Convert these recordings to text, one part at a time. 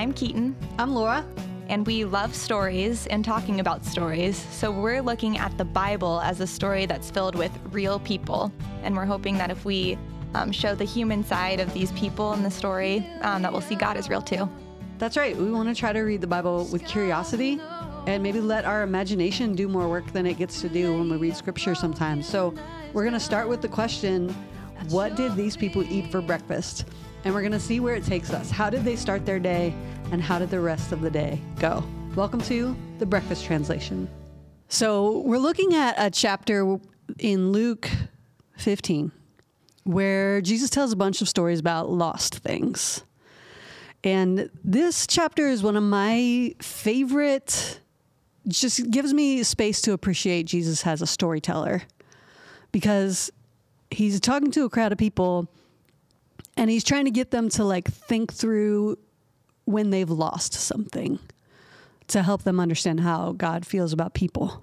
I'm Keaton, I'm Laura. and we love stories and talking about stories. So we're looking at the Bible as a story that's filled with real people. And we're hoping that if we um, show the human side of these people in the story, um, that we'll see God is real too. That's right. We want to try to read the Bible with curiosity and maybe let our imagination do more work than it gets to do when we read scripture sometimes. So, we're going to start with the question What did these people eat for breakfast? And we're going to see where it takes us. How did they start their day, and how did the rest of the day go? Welcome to the Breakfast Translation. So, we're looking at a chapter in Luke 15 where Jesus tells a bunch of stories about lost things. And this chapter is one of my favorite, just gives me space to appreciate Jesus as a storyteller because he's talking to a crowd of people and he's trying to get them to like think through when they've lost something to help them understand how God feels about people.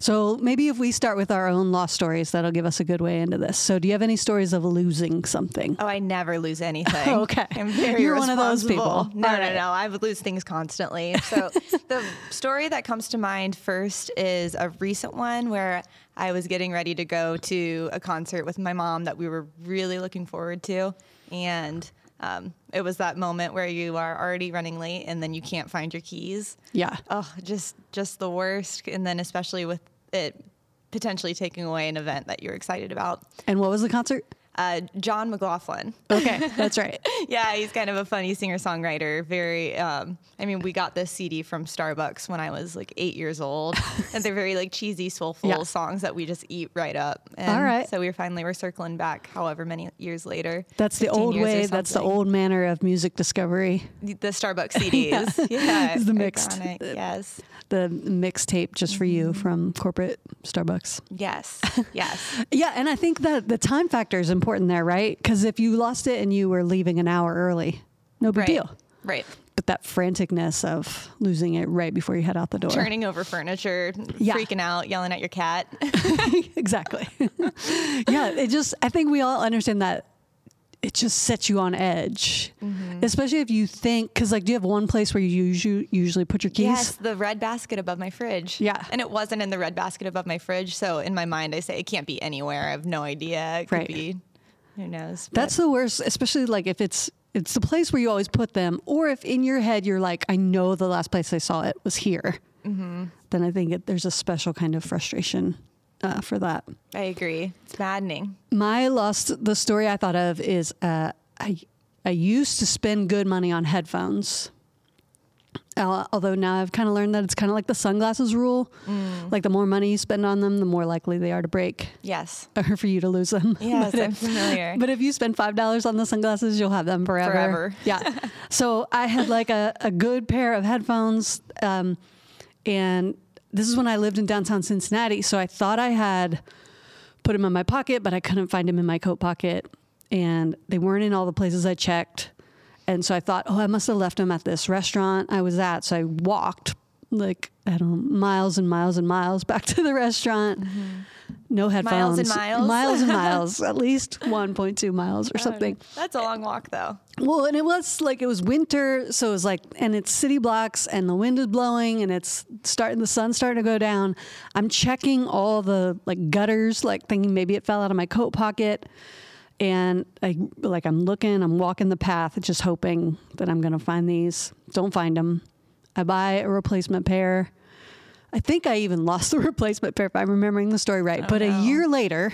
So maybe if we start with our own lost stories, that'll give us a good way into this. So, do you have any stories of losing something? Oh, I never lose anything. Okay. I'm very You're one of those people. No, All no, no. I would lose things constantly. So the story that comes to mind first is a recent one where I was getting ready to go to a concert with my mom that we were really looking forward to. And um, it was that moment where you are already running late and then you can't find your keys. Yeah. Oh, just just the worst. And then especially with it potentially taking away an event that you're excited about. And what was the concert? Uh, Jon McLaughlin. Okay, that's right. yeah, he's kind of a funny singer songwriter. Very, um, I mean, we got this CD from Starbucks when I was like eight years old, and they're very like cheesy, soulful Yeah. songs that we just eat right up. And All right. So we finally were circling back, however many years later. That's the old way. That's the old manner of music discovery. The Starbucks CDs. yeah, It's the mixed- iconic. Yes, The mixtape just for you Mm-hmm. from corporate Starbucks. yes, yes. Yeah, and I think that the time factor is important there, right? Because if you lost it and you were leaving an hour early, no big right. deal. Right. But that franticness of losing it right before you head out the door. Turning over furniture, Yeah. freaking out, yelling at your cat. exactly. yeah, it just, I think we all understand that it just sets you on edge, Mm-hmm. especially if you think, because like, do you have one place where you usually, usually put your keys? Yes, the red basket above my fridge. Yeah. And it wasn't in the red basket above my fridge. So in my mind, I say it can't be anywhere. I have no idea. It could Right. be, who knows? That's the worst, especially like if it's it's the place where you always put them, or if in your head you're like, I know the last place I saw it was here. Mm-hmm. Then I think it, there's a special kind of frustration uh, for that. I agree. It's maddening. My lost the story I thought of is uh, I I used to spend good money on headphones. Uh, although now I've kind of learned that it's kind of like the sunglasses rule. Mm. Like the more money you spend on them, the more likely they are to break Yes. or for you to lose them. Yes, But I'm familiar. but if you spend five dollars on the sunglasses, you'll have them forever. Forever. Yeah. so I had like a, a good pair of headphones, um, and this is when I lived in downtown Cincinnati. So I thought I had put him in my pocket, but I couldn't find him in my coat pocket, and they weren't in all the places I checked. And so I thought, oh, I must have left him at this restaurant I was at. So I walked like I don't know, miles and miles and miles back to the restaurant. Mm-hmm. No headphones. Miles and miles? Miles and miles. At least 1.2 miles or something. That's a long walk, though. Well, and it was like it was winter, so it was like, and it's city blocks, and the wind is blowing, and it's starting, the sun's starting to go down. I'm checking all the like gutters, like thinking maybe it fell out of my coat pocket, and I like I'm looking, I'm walking the path, just hoping that I'm gonna find these. Don't find them. I buy a replacement pair. I think I even lost the replacement pair if I'm remembering the story right. Oh, but no. a year later,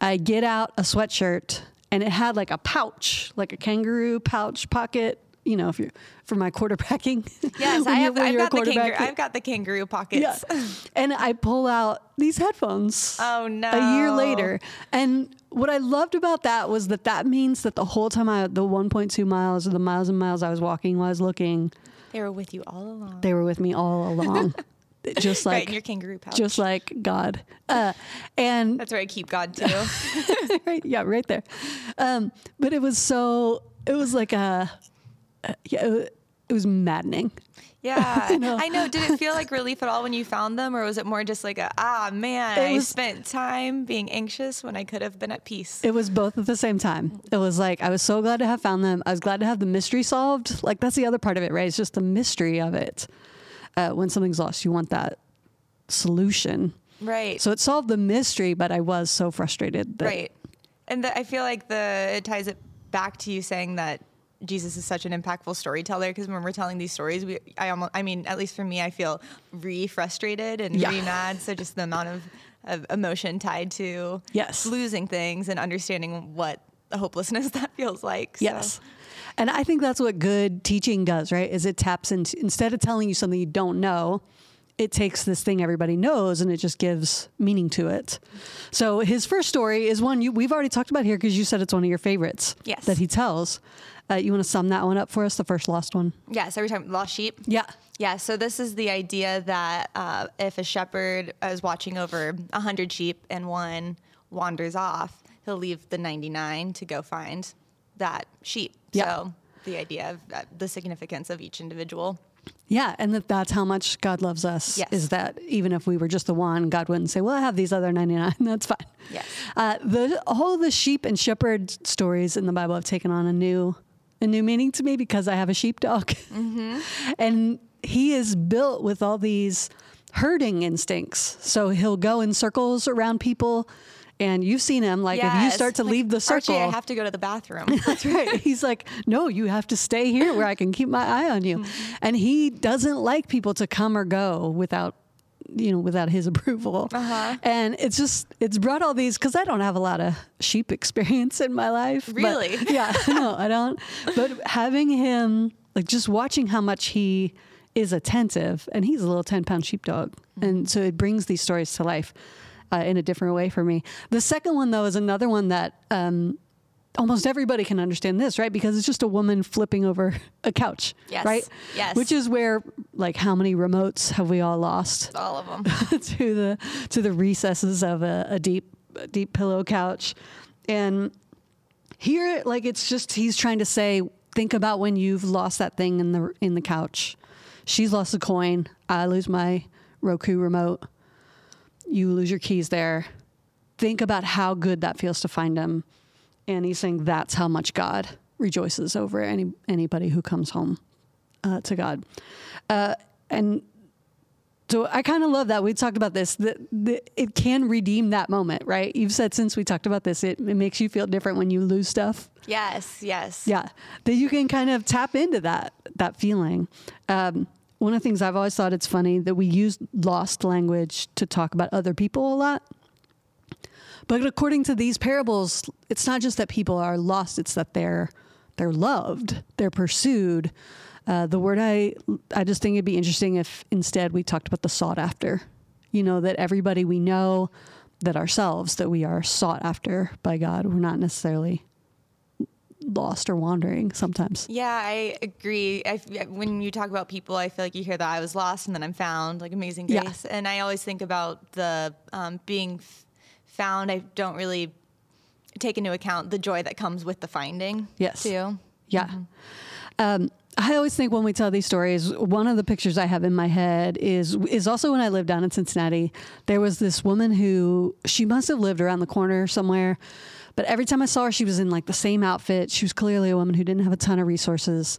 I get out a sweatshirt and it had like a pouch, like a kangaroo pouch pocket, you know, if you're for my quarterbacking. Yes, I have. I've got the kangaroo. I've got the kangaroo pockets. Yeah. And I pull out these headphones. Oh no! A year later. And what I loved about that was that that means that the whole time I, the 1.2 miles or the miles and miles I was walking while I was looking, they were with you all along. they were with me all along. Just right like, in your kangaroo pouch. just like God. Uh, and That's where I keep God too. right, yeah, right there. Um, but it was so. It was like a. uh, yeah, it- it was maddening. Yeah, I know. I know. Did it feel like relief at all when you found them, or was it more just like a ah man, It I was- spent time being anxious when I could have been at peace? It was both at the same time. It was like I was so glad to have found them. I was glad to have the mystery solved. Like that's the other part of it, right? It's just the mystery of it. Uh, when something's lost, you want that solution. right. So it solved the mystery, but I was so frustrated. That, right. And the, I feel like the it ties it back to you saying that Jesus is such an impactful storyteller because when we're telling these stories, we I almost I mean at least for me I feel re frustrated and Yeah. re mad. So just the amount of, of emotion tied to Yes. losing things and understanding what the hopelessness that feels like. So- Yes. And I think that's what good teaching does, right? Is it taps into instead of telling you something you don't know, it takes this thing everybody knows and it just gives meaning to it. So his first story is one you, we've already talked about here because you said it's one of your favorites. Yes. That he tells. Uh, you want to sum that one up for us, the first lost one? Yeah. So every time lost sheep. Yeah. Yeah, so this is the idea that uh, if a shepherd is watching over 100 sheep and one wanders off, he'll leave the 99 to go find that sheep. Yeah. So the idea of uh, the significance of each individual. Yeah, and that that's how much God loves us. Yes. Is that even if we were just the one, God wouldn't say, "Well, I have these other ninety-nine. That's fine." Yes. Uh, the whole the sheep and shepherd stories in the Bible have taken on a new a new meaning to me because I have a sheepdog, Mm-hmm. and he is built with all these herding instincts. So he'll go in circles around people, and you've seen him. Like if you start to Like, leave the circle, Archie, I have to go to the bathroom. that's right. He's like, no, you have to stay here where I can keep my eye on you. Mm-hmm. And he doesn't like people to come or go without, you know, without his approval. Uh-huh. And it's just, it's brought all these, because I don't have a lot of sheep experience in my life. Really? yeah, no, I don't. But having him, like just watching how much he is attentive, and he's a little 10 pound sheepdog. Mm-hmm. And so it brings these stories to life. Uh, in a different way for me. The second one, though, is another one that um, almost everybody can understand this, right? Because it's just a woman flipping over a couch, Yes. right? Yes. Which is where, like, how many remotes have we all lost All of them. to the to the recesses of a, a deep a deep pillow couch, and here, like, it's just he's trying to say, think about when you've lost that thing in the in the couch. She's lost a coin. I lose my Roku remote. You lose your keys there. Think about how good that feels to find them. And he's saying that's how much God rejoices over any anybody who comes home uh, to God. Uh, and so I kind of love that. We talked about this. That the, it can redeem that moment, right? You've said since we talked about this, it, it makes you feel different when you lose stuff. Yes, yes. Yeah, that you can kind of tap into that that feeling. Um, one of the things I've always thought it's funny that we use lost language to talk about other people a lot. But according to these parables, it's not just that people are lost; it's that they're they're loved, they're pursued. Uh, the word I I just think it'd be interesting if instead we talked about the sought after. You know that everybody we know, that ourselves that we are sought after by God. We're not necessarily lost or wandering sometimes. Yeah, I agree. I, when you talk about people, I feel like you hear that I was lost and then I'm found, like Amazing Yeah. Grace. And I always think about the um, being f- found. I don't really take into account the joy that comes with the finding. Yes. Too. Yeah. Um, I always think when we tell these stories, one of the pictures I have in my head is is also when I lived down in Cincinnati. There was this woman who she must have lived around the corner somewhere, but every time I saw her, she was in like the same outfit. She was clearly a woman who didn't have a ton of resources,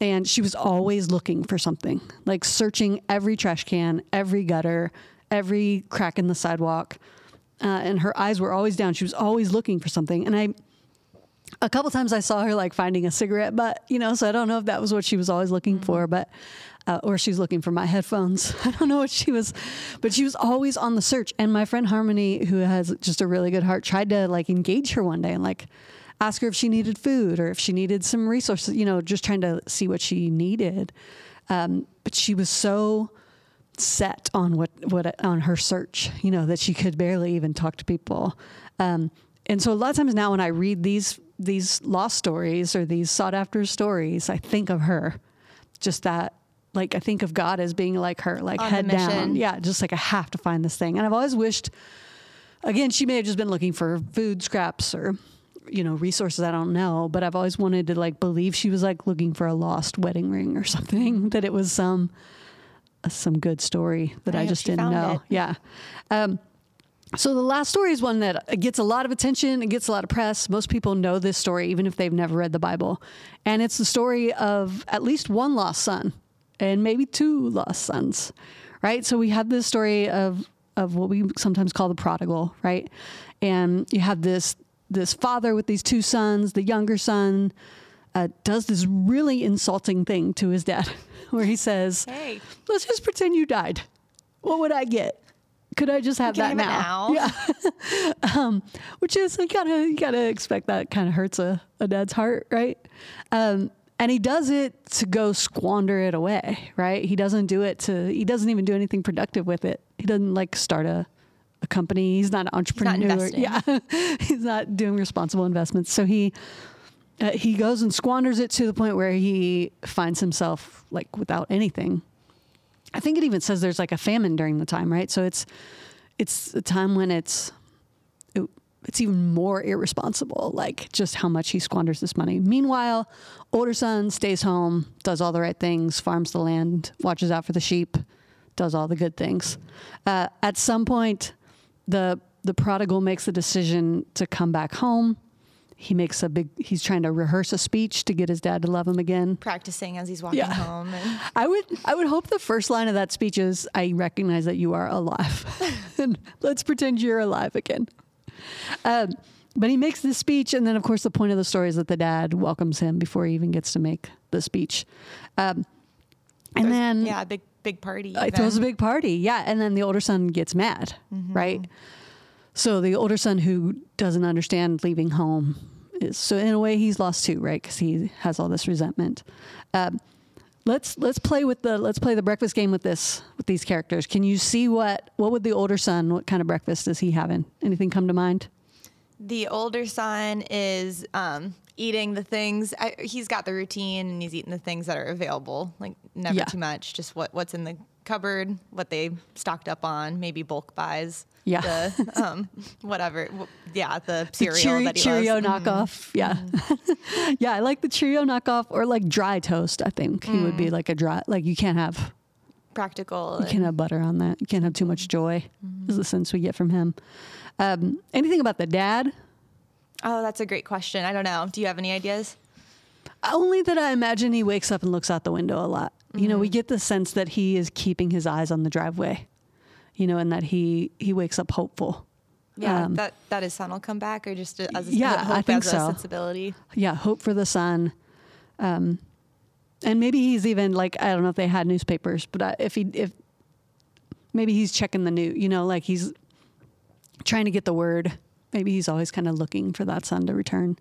and she was always looking for something, like searching every trash can, every gutter, every crack in the sidewalk, uh, and her eyes were always down. She was always looking for something, and I a couple times I saw her like finding a cigarette butt, you know, so I don't know if that was what she was always looking for, but uh, or she's looking for my headphones. I don't know what she was, but she was always on the search. And my friend Harmony, who has just a really good heart, tried to like engage her one day and like ask her if she needed food or if she needed some resources, you know, just trying to see what she needed. Um, but she was so set on what what on her search, you know, that she could barely even talk to people. Um, and so a lot of times now when I read these these lost stories or these sought after stories, I think of her. Just that like I think of God as being like her, like On head down. Yeah, just like I have to find this thing. And I've always wished again, she may have just been looking for food scraps or you know resources I don't know, but I've always wanted to like believe she was like looking for a lost wedding ring or something. That it was some some good story that I I, just didn't know. it. Yeah. Um, so the last story is one that gets a lot of attention. It gets a lot of press. Most people know this story, even if they've never read the Bible. And it's the story of at least one lost son, and maybe two lost sons, right? So we have this story of of what we sometimes call the prodigal, right? And you have this this father with these two sons. The younger son uh, does this really insulting thing to his dad, where he says, Hey. let's just pretend you died. What would I get? Could I just have that now? now? Yeah. um, which is you gotta you gotta expect that kind of hurts a, a dad's heart, right? Um, and he does it to go squander it away, right? He doesn't do it to he doesn't even do anything productive with it. He doesn't like start a a company. He's not an entrepreneur. investing. yeah, he's not doing responsible investments. So he uh, he goes and squanders it to the point where he finds himself like without anything. I think it even says there's like a famine during the time, right? So it's it's a time when it's it, it's even more irresponsible, like just how much he squanders this money. Meanwhile, older son stays home, does all the right things, farms the land, watches out for the sheep, does all the good things. Uh, at some point, the the prodigal makes the decision to come back home. He makes a big. He's trying to rehearse a speech to get his dad to love him again. Practicing as he's walking Yeah. home. And I would I would hope the first line of that speech is I recognize that you are alive. and let's pretend you're alive again. Um, but he makes this speech, and then of course the point of the story is that the dad welcomes him before he even gets to make the speech. Um, and throws- then yeah, big big party. uh, even. throws a big party. Yeah, and then the older son gets mad, right? So the older son who doesn't understand leaving home is so in a way he's lost too, right? Because he has all this resentment. Um, let's let's play with the let's play the breakfast game with this with these characters. Can you see what what would the older son? What kind of breakfast is he having? Anything come to mind? The older son is um, eating the things. I, he's got the routine, and he's eating the things that are available. Like never Yeah. too much. Just what what's in the cupboard, what they stocked up on. Maybe bulk buys. Yeah. The um, whatever. Yeah, the The cereal Cheerio, that he Cheerio loves. Mm-hmm. knockoff. Yeah. yeah, I like the Cheerio knockoff or like dry toast. I think he would Mm. be like a dry like you can't have Practical. You can't have butter on that. You can't have too much joy. Is the sense we get from him. Um, anything about the dad? Oh, that's a great question. I don't know. Do you have any ideas? Only that I imagine he wakes up and looks out the window a lot. You know, we get the sense that he is keeping his eyes on the driveway. You know, and that he he wakes up hopeful. Yeah, Um, that that his son will come back, or just as a, Yeah, hope I think so. sensibility. Yeah, hope for the son. Um, and maybe he's even like I don't know if they had newspapers, but I, if he if maybe he's checking the new, you know, like he's trying to get the word. Maybe he's always kind of looking for that son to return.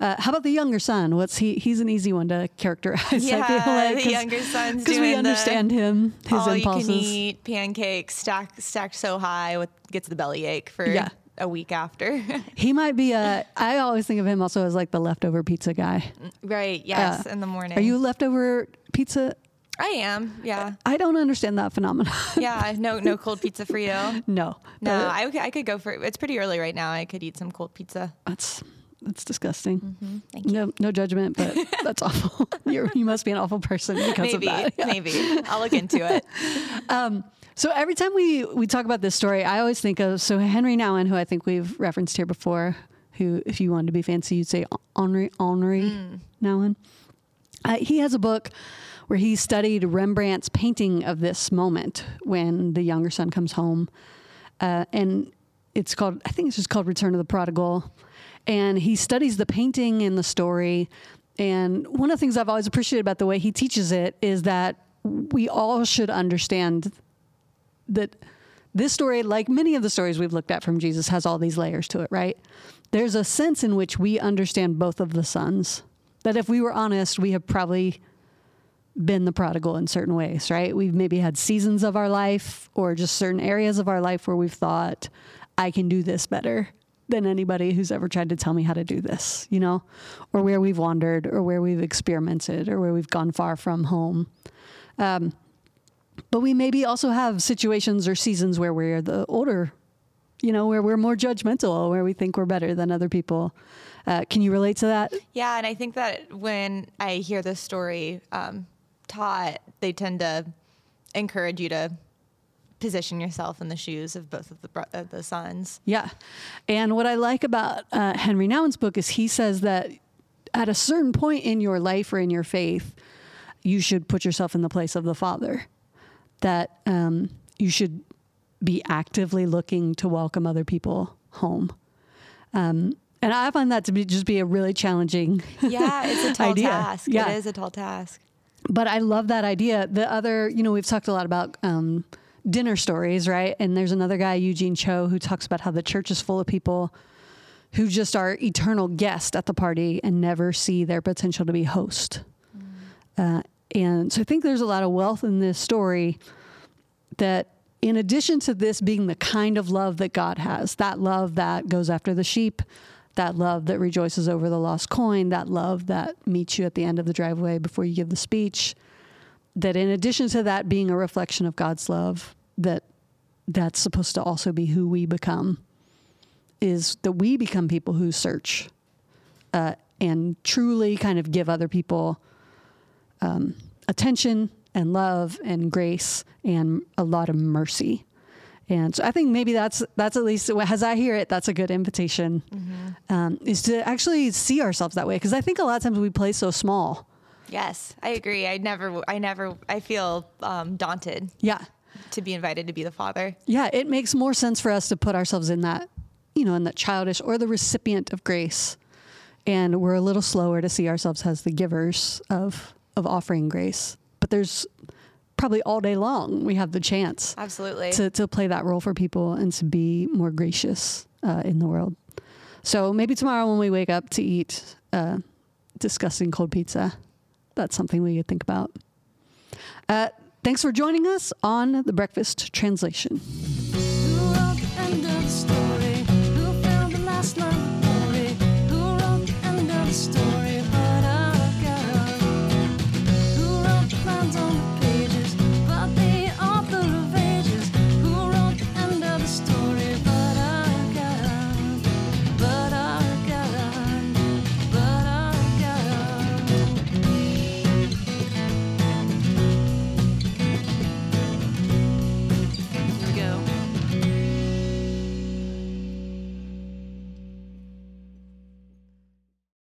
Uh, how about the younger son? What's he? He's an easy one to characterize. Yeah, I feel like, the younger son's because we doing the understand him, his all impulses. you can eat pancakes stacked stacked so high with gets the belly ache for Yeah. a week after. He might be a. I always think of him also as like the leftover pizza guy. right? Yes, Uh, in the morning. Are you leftover pizza? I am. Yeah. I don't understand that phenomenon. Yeah. No. No cold pizza for you. no, No. Uh, I, I could go for. It's pretty early right now. I could eat some cold pizza. That's that's disgusting. Mm-hmm. Thank you. No, no judgment, but that's awful. You're, you must be an awful person because Maybe. of that. Yeah. Maybe. I'll look into it. So every time we we talk about this story, I always think of so Henry Nouwen, who I think we've referenced here before. Who, if you wanted to be fancy, you'd say Henri Henri Nouwen. Uh, he has a book where he studied Rembrandt's painting of this moment when the younger son comes home, uh, and it's called I think it's just called Return of the Prodigal, and he studies the painting and the story. And one of the things I've always appreciated about the way he teaches it is that we all should understand that this story, like many of the stories we've looked at from Jesus, has all these layers to it, right? There's a sense in which we understand both of the sons. That if we were honest, we have probably been the prodigal in certain ways, right? We've maybe had seasons of our life or just certain areas of our life where we've thought, I can do this better than anybody who's ever tried to tell me how to do this, you know? Or where we've wandered or where we've experimented or where we've gone far from home. Um, but we maybe also have situations or seasons where we're the older, you know, where we're more judgmental, where we think we're better than other people. Uh, can you relate to that? Yeah, and I think that when I hear this story um, taught, they tend to encourage you to position yourself in the shoes of both of the bro- the sons. Yeah. And what I like about uh, Henry Nouwen's book is he says that at a certain point in your life or in your faith, you should put yourself in the place of the father. That um, you should be actively looking to welcome other people home. Um, and I find that to be just be a really challenging Yeah, it's a tall idea. task. Yeah. It is a tall task. but I love that idea. The other, you know, we've talked a lot about um, dinner stories, right? And there's another guy, Eugene Cho, who talks about how the church is full of people who just are eternal guests at the party and never see their potential to be host. Uh, and so I think there's a lot of wealth in this story that, in addition to this being the kind of love that God has, that love that goes after the sheep, that love that rejoices over the lost coin, that love that meets you at the end of the driveway before you give the speech, that in addition to that being a reflection of God's love, that that's supposed to also be who we become, is that we become people who search uh, and truly kind of give other people um, attention and love and grace and a lot of mercy. And so I think maybe that's that's at least as I hear it, that's a good invitation, um, is to actually see ourselves that way. Because I think a lot of times we play so small. Yes, I agree. I never, I never, I feel um, daunted Yeah, to be invited to be the father. yeah. It makes more sense for us to put ourselves in that, you know, in that childish or the recipient of grace, and we're a little slower to see ourselves as the givers of of offering grace. But there's probably all day long we have the chance Absolutely. to, to play that role for people and to be more gracious uh, in the world. So maybe tomorrow when we wake up to eat uh, disgusting cold pizza, that's something we could think about. Uh, thanks for joining us on the Breakfast Translation.